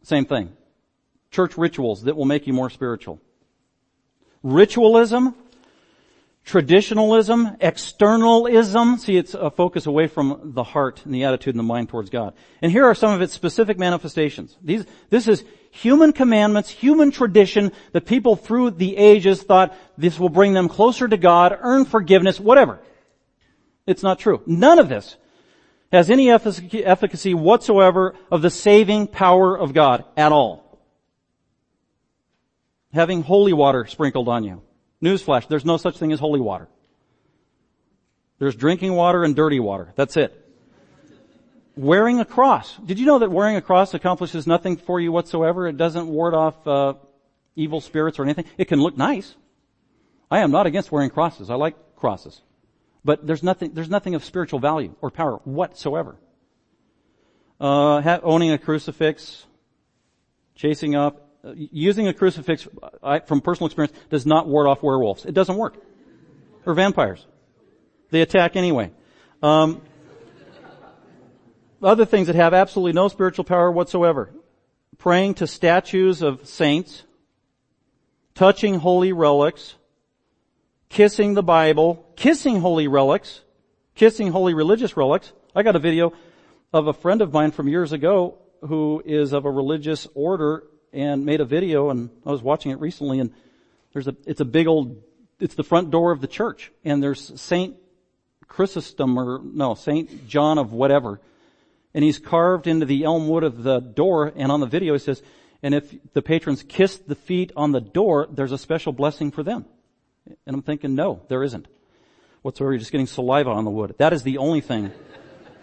same thing. Church rituals that will make you more spiritual. Ritualism, Traditionalism, externalism, see it's a focus away from the heart and the attitude and the mind towards God. And here are some of its specific manifestations. These, this is human commandments, human tradition that people through the ages thought this will bring them closer to God, earn forgiveness, whatever. It's not true. None of this has any efficacy whatsoever of the saving power of God at all. Having holy water sprinkled on you. Newsflash, there's no such thing as holy water. There's drinking water and dirty water. That's it. Wearing a cross. Did you know that wearing a cross accomplishes nothing for you whatsoever? It doesn't ward off uh, evil spirits or anything. It can look nice. I am not against wearing crosses. I like crosses. But there's nothing, there's nothing of spiritual value or power whatsoever. Uh, owning a crucifix, chasing up using a crucifix I, from personal experience does not ward off werewolves. It doesn't work. Or vampires. They attack anyway. Um, other things that have absolutely no spiritual power whatsoever. Praying to statues of saints, touching holy relics, kissing the Bible, kissing holy relics, kissing holy religious relics. I got a video of a friend of mine from years ago who is of a religious order and made a video and I was watching it recently and there's a, it's a big old, it's the front door of the church and there's Saint Chrysostom or, no, St. John of whatever. And he's carved into the elm wood of the door and on the video he says, and if the patrons kiss the feet on the door, there's a special blessing for them. And I'm thinking, no, there isn't. Whatsoever, you're just getting saliva on the wood. That is the only thing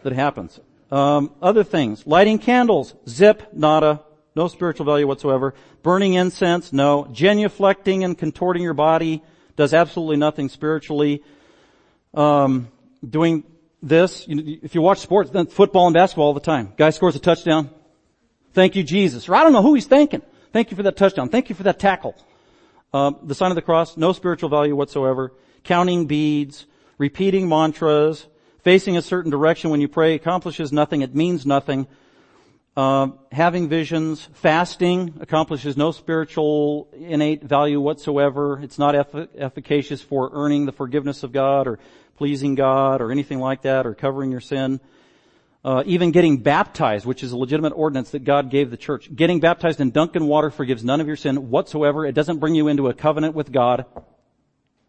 that happens. Um, other things, lighting candles, zip, nada, no spiritual value whatsoever. Burning incense, no. Genuflecting and contorting your body does absolutely nothing spiritually. Um, doing this, if you watch sports, then football and basketball all the time. Guy scores a touchdown. Thank you, Jesus. Or I don't know who he's thanking. Thank you for that touchdown. Thank you for that tackle. Um, the sign of the cross, no spiritual value whatsoever. Counting beads, repeating mantras, facing a certain direction when you pray accomplishes nothing. It means nothing. Uh, having visions, fasting accomplishes no spiritual innate value whatsoever. It's not eff- efficacious for earning the forgiveness of God or pleasing God or anything like that or covering your sin. Uh, even getting baptized, which is a legitimate ordinance that God gave the church. Getting baptized in Duncan water forgives none of your sin whatsoever. It doesn't bring you into a covenant with God.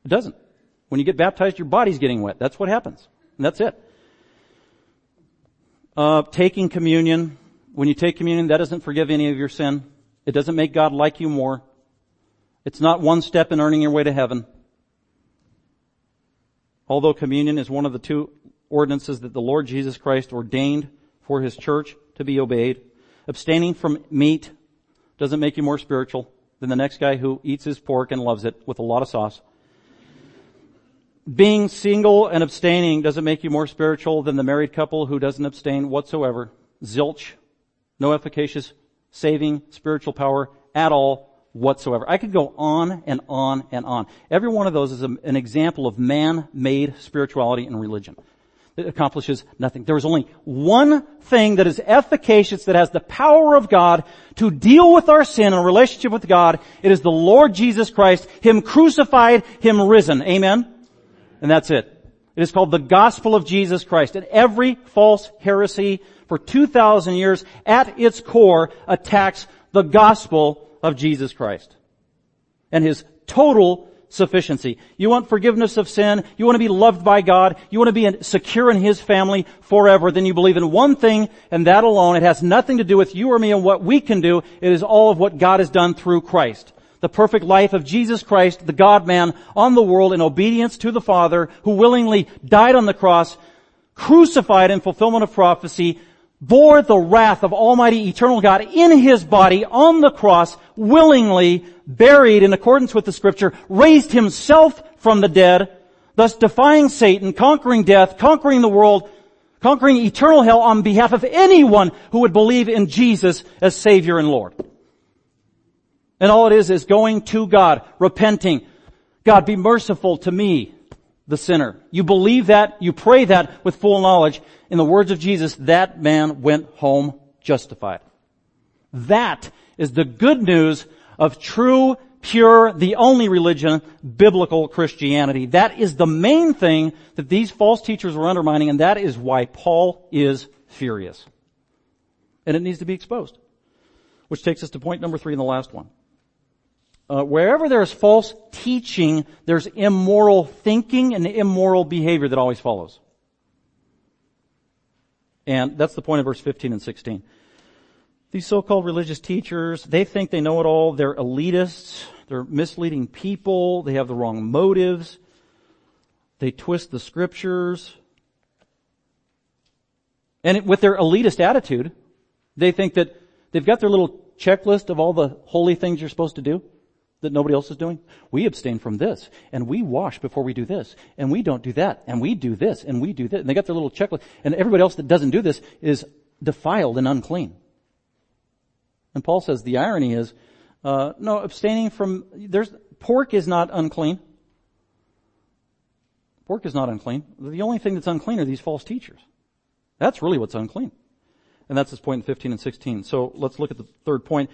It doesn't. When you get baptized, your body's getting wet. That's what happens. And that's it. Uh, taking communion. When you take communion, that doesn't forgive any of your sin. It doesn't make God like you more. It's not one step in earning your way to heaven. Although communion is one of the two ordinances that the Lord Jesus Christ ordained for His church to be obeyed. Abstaining from meat doesn't make you more spiritual than the next guy who eats his pork and loves it with a lot of sauce. Being single and abstaining doesn't make you more spiritual than the married couple who doesn't abstain whatsoever. Zilch. No efficacious saving spiritual power at all whatsoever. I could go on and on and on. Every one of those is an example of man-made spirituality and religion that accomplishes nothing. There is only one thing that is efficacious, that has the power of God to deal with our sin in a relationship with God. It is the Lord Jesus Christ, Him crucified, Him risen. Amen? And that's it. It is called the gospel of Jesus Christ. And every false heresy for 2,000 years at its core attacks the gospel of Jesus Christ. And His total sufficiency. You want forgiveness of sin. You want to be loved by God. You want to be in, secure in His family forever. Then you believe in one thing and that alone. It has nothing to do with you or me and what we can do. It is all of what God has done through Christ. The perfect life of Jesus Christ, the God-man on the world in obedience to the Father who willingly died on the cross, crucified in fulfillment of prophecy, bore the wrath of Almighty Eternal God in His body on the cross, willingly buried in accordance with the scripture, raised Himself from the dead, thus defying Satan, conquering death, conquering the world, conquering eternal hell on behalf of anyone who would believe in Jesus as Savior and Lord. And all it is is going to God, repenting. God, be merciful to me, the sinner. You believe that, you pray that with full knowledge. In the words of Jesus, that man went home justified. That is the good news of true, pure, the only religion, biblical Christianity. That is the main thing that these false teachers were undermining, and that is why Paul is furious. And it needs to be exposed. Which takes us to point number three and the last one. Uh, wherever there's false teaching, there's immoral thinking and immoral behavior that always follows. And that's the point of verse 15 and 16. These so-called religious teachers, they think they know it all. They're elitists. They're misleading people. They have the wrong motives. They twist the scriptures. And with their elitist attitude, they think that they've got their little checklist of all the holy things you're supposed to do that nobody else is doing? We abstain from this, and we wash before we do this, and we don't do that, and we do this, and we do that. And they got their little checklist, and everybody else that doesn't do this is defiled and unclean. And Paul says the irony is, uh, no, abstaining from, there's, pork is not unclean. Pork is not unclean. The only thing that's unclean are these false teachers. That's really what's unclean. And that's his point in 15 and 16. So let's look at the third point.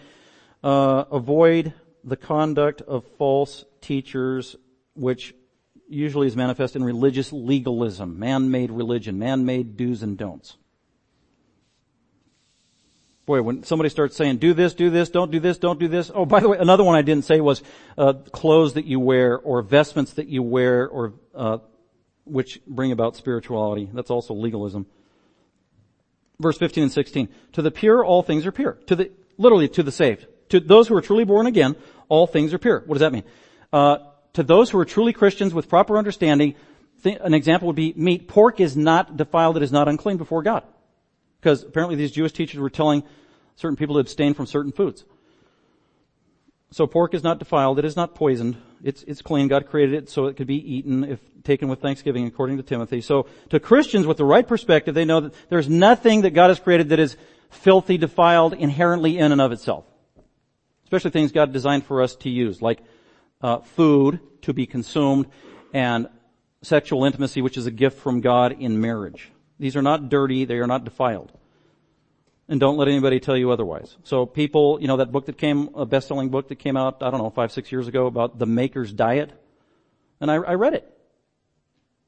Uh, avoid the conduct of false teachers, which usually is manifest in religious legalism, man-made religion, man-made do's and don'ts. Boy, when somebody starts saying, do this, do this, don't do this, don't do this. Oh, by the way, another one I didn't say was uh, clothes that you wear or vestments that you wear or uh, which bring about spirituality. That's also legalism. Verse 15 and 16. To the pure, all things are pure. To the, literally to the saved. To those who are truly born again, all things are pure. What does that mean? Uh, to those who are truly Christians with proper understanding, th- an example would be meat. Pork is not defiled, it is not unclean before God. Because apparently these Jewish teachers were telling certain people to abstain from certain foods. So pork is not defiled, it is not poisoned, it's, it's clean. God created it so it could be eaten if taken with thanksgiving according to Timothy. So to Christians with the right perspective, they know that there's nothing that God has created that is filthy, defiled, inherently in and of itself. Especially things God designed for us to use, like uh, food to be consumed and sexual intimacy, which is a gift from God in marriage. These are not dirty, they are not defiled. And don't let anybody tell you otherwise. So people, you know, that book that came, a best-selling book that came out, I don't know, five, six years ago about the maker's diet. And I, I read it.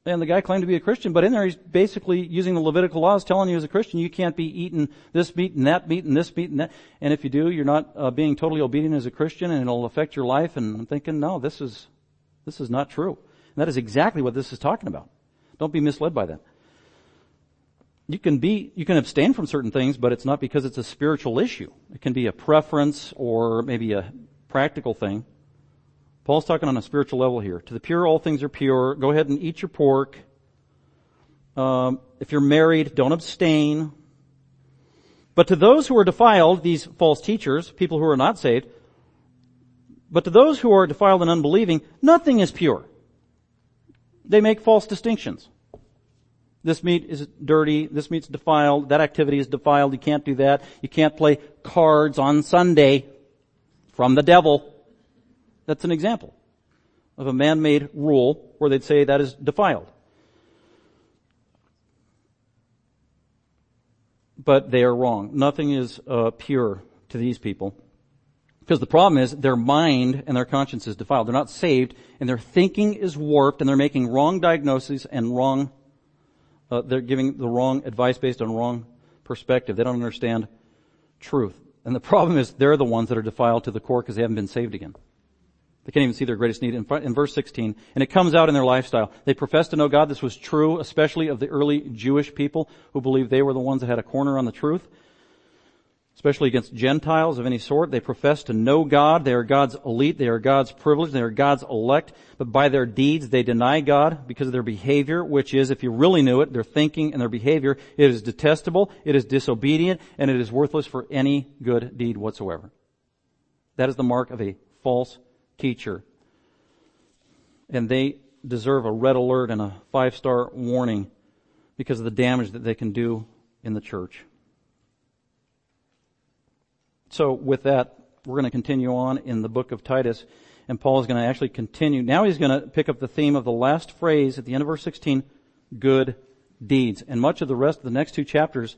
And the guy claimed to be a Christian, but in there he's basically using the Levitical laws telling you as a Christian you can't be eating this meat and that meat and this meat and that. And if you do, you're not uh, being totally obedient as a Christian and it'll affect your life. And I'm thinking, no, this is, this is not true. And that is exactly what this is talking about. Don't be misled by that you can be, you can abstain from certain things, but it's not because it's a spiritual issue. It can be a preference or maybe a practical thing. Paul's talking on a spiritual level here. To the pure, all things are pure. Go ahead and eat your pork. Um, if you're married, don't abstain. But to those who are defiled, these false teachers, people who are not saved, but to those who are defiled and unbelieving, nothing is pure. They make false distinctions. This meat is dirty. This meat's defiled. That activity is defiled. You can't do that. You can't play cards on Sunday from the devil. That's an example of a man-made rule where they'd say that is defiled. But they are wrong. Nothing is uh, pure to these people. Because the problem is their mind and their conscience is defiled. They're not saved and their thinking is warped and they're making wrong diagnoses and wrong uh, they're giving the wrong advice based on wrong perspective. They don't understand truth. And the problem is they're the ones that are defiled to the core because they haven't been saved again. They can't even see their greatest need. In, verse 16, and it comes out in their lifestyle. They profess to know God. This was true, especially of the early Jewish people who believed they were the ones that had a corner on the truth especially against Gentiles of any sort. They profess to know God. They are God's elite. They are God's privilege. They are God's elect. But by their deeds, they deny God because of their behavior, which is, if you really knew it, their thinking and their behavior, it is detestable, it is disobedient, and it is worthless for any good deed whatsoever. That is the mark of a false teacher. And they deserve a red alert and a five star warning because of the damage that they can do in the church. So with that, we're going to continue on in the book of Titus, and Paul is going to actually continue. Now he's going to pick up the theme of the last phrase at the end of verse 16, good deeds. And much of the rest of the next two chapters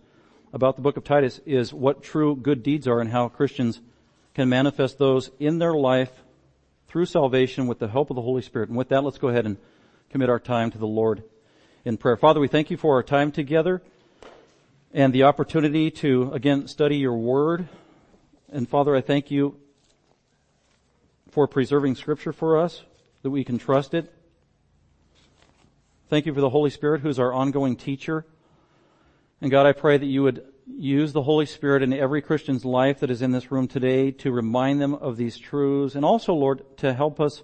about the book of Titus is what true good deeds are and how Christians can manifest those in their life through salvation with the help of the Holy Spirit. And with that, let's go ahead and commit our time to the Lord in prayer. Father, we thank you for our time together and the opportunity to again study your word. And Father, I thank you for preserving scripture for us, that we can trust it. Thank you for the Holy Spirit who's our ongoing teacher. And God, I pray that you would use the Holy Spirit in every Christian's life that is in this room today to remind them of these truths and also, Lord, to help us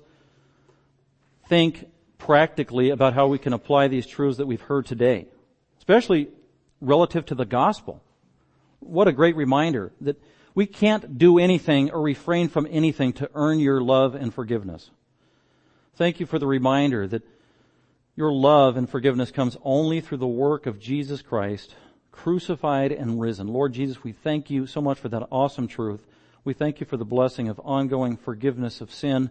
think practically about how we can apply these truths that we've heard today, especially relative to the gospel. What a great reminder that we can't do anything or refrain from anything to earn your love and forgiveness. Thank you for the reminder that your love and forgiveness comes only through the work of Jesus Christ, crucified and risen. Lord Jesus, we thank you so much for that awesome truth. We thank you for the blessing of ongoing forgiveness of sin,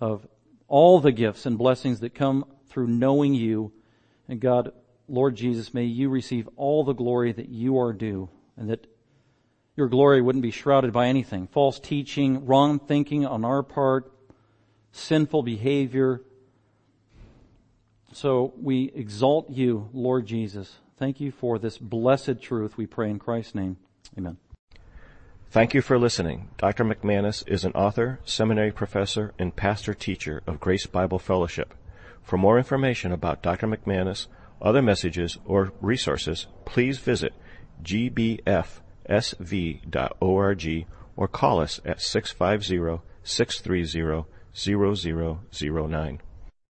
of all the gifts and blessings that come through knowing you. And God, Lord Jesus, may you receive all the glory that you are due and that your glory wouldn't be shrouded by anything. False teaching, wrong thinking on our part, sinful behavior. So we exalt you, Lord Jesus. Thank you for this blessed truth, we pray in Christ's name. Amen. Thank you for listening. Dr. McManus is an author, seminary professor, and pastor teacher of Grace Bible Fellowship. For more information about Dr. McManus, other messages, or resources, please visit gbfsv.org or call us at 650 630 0009.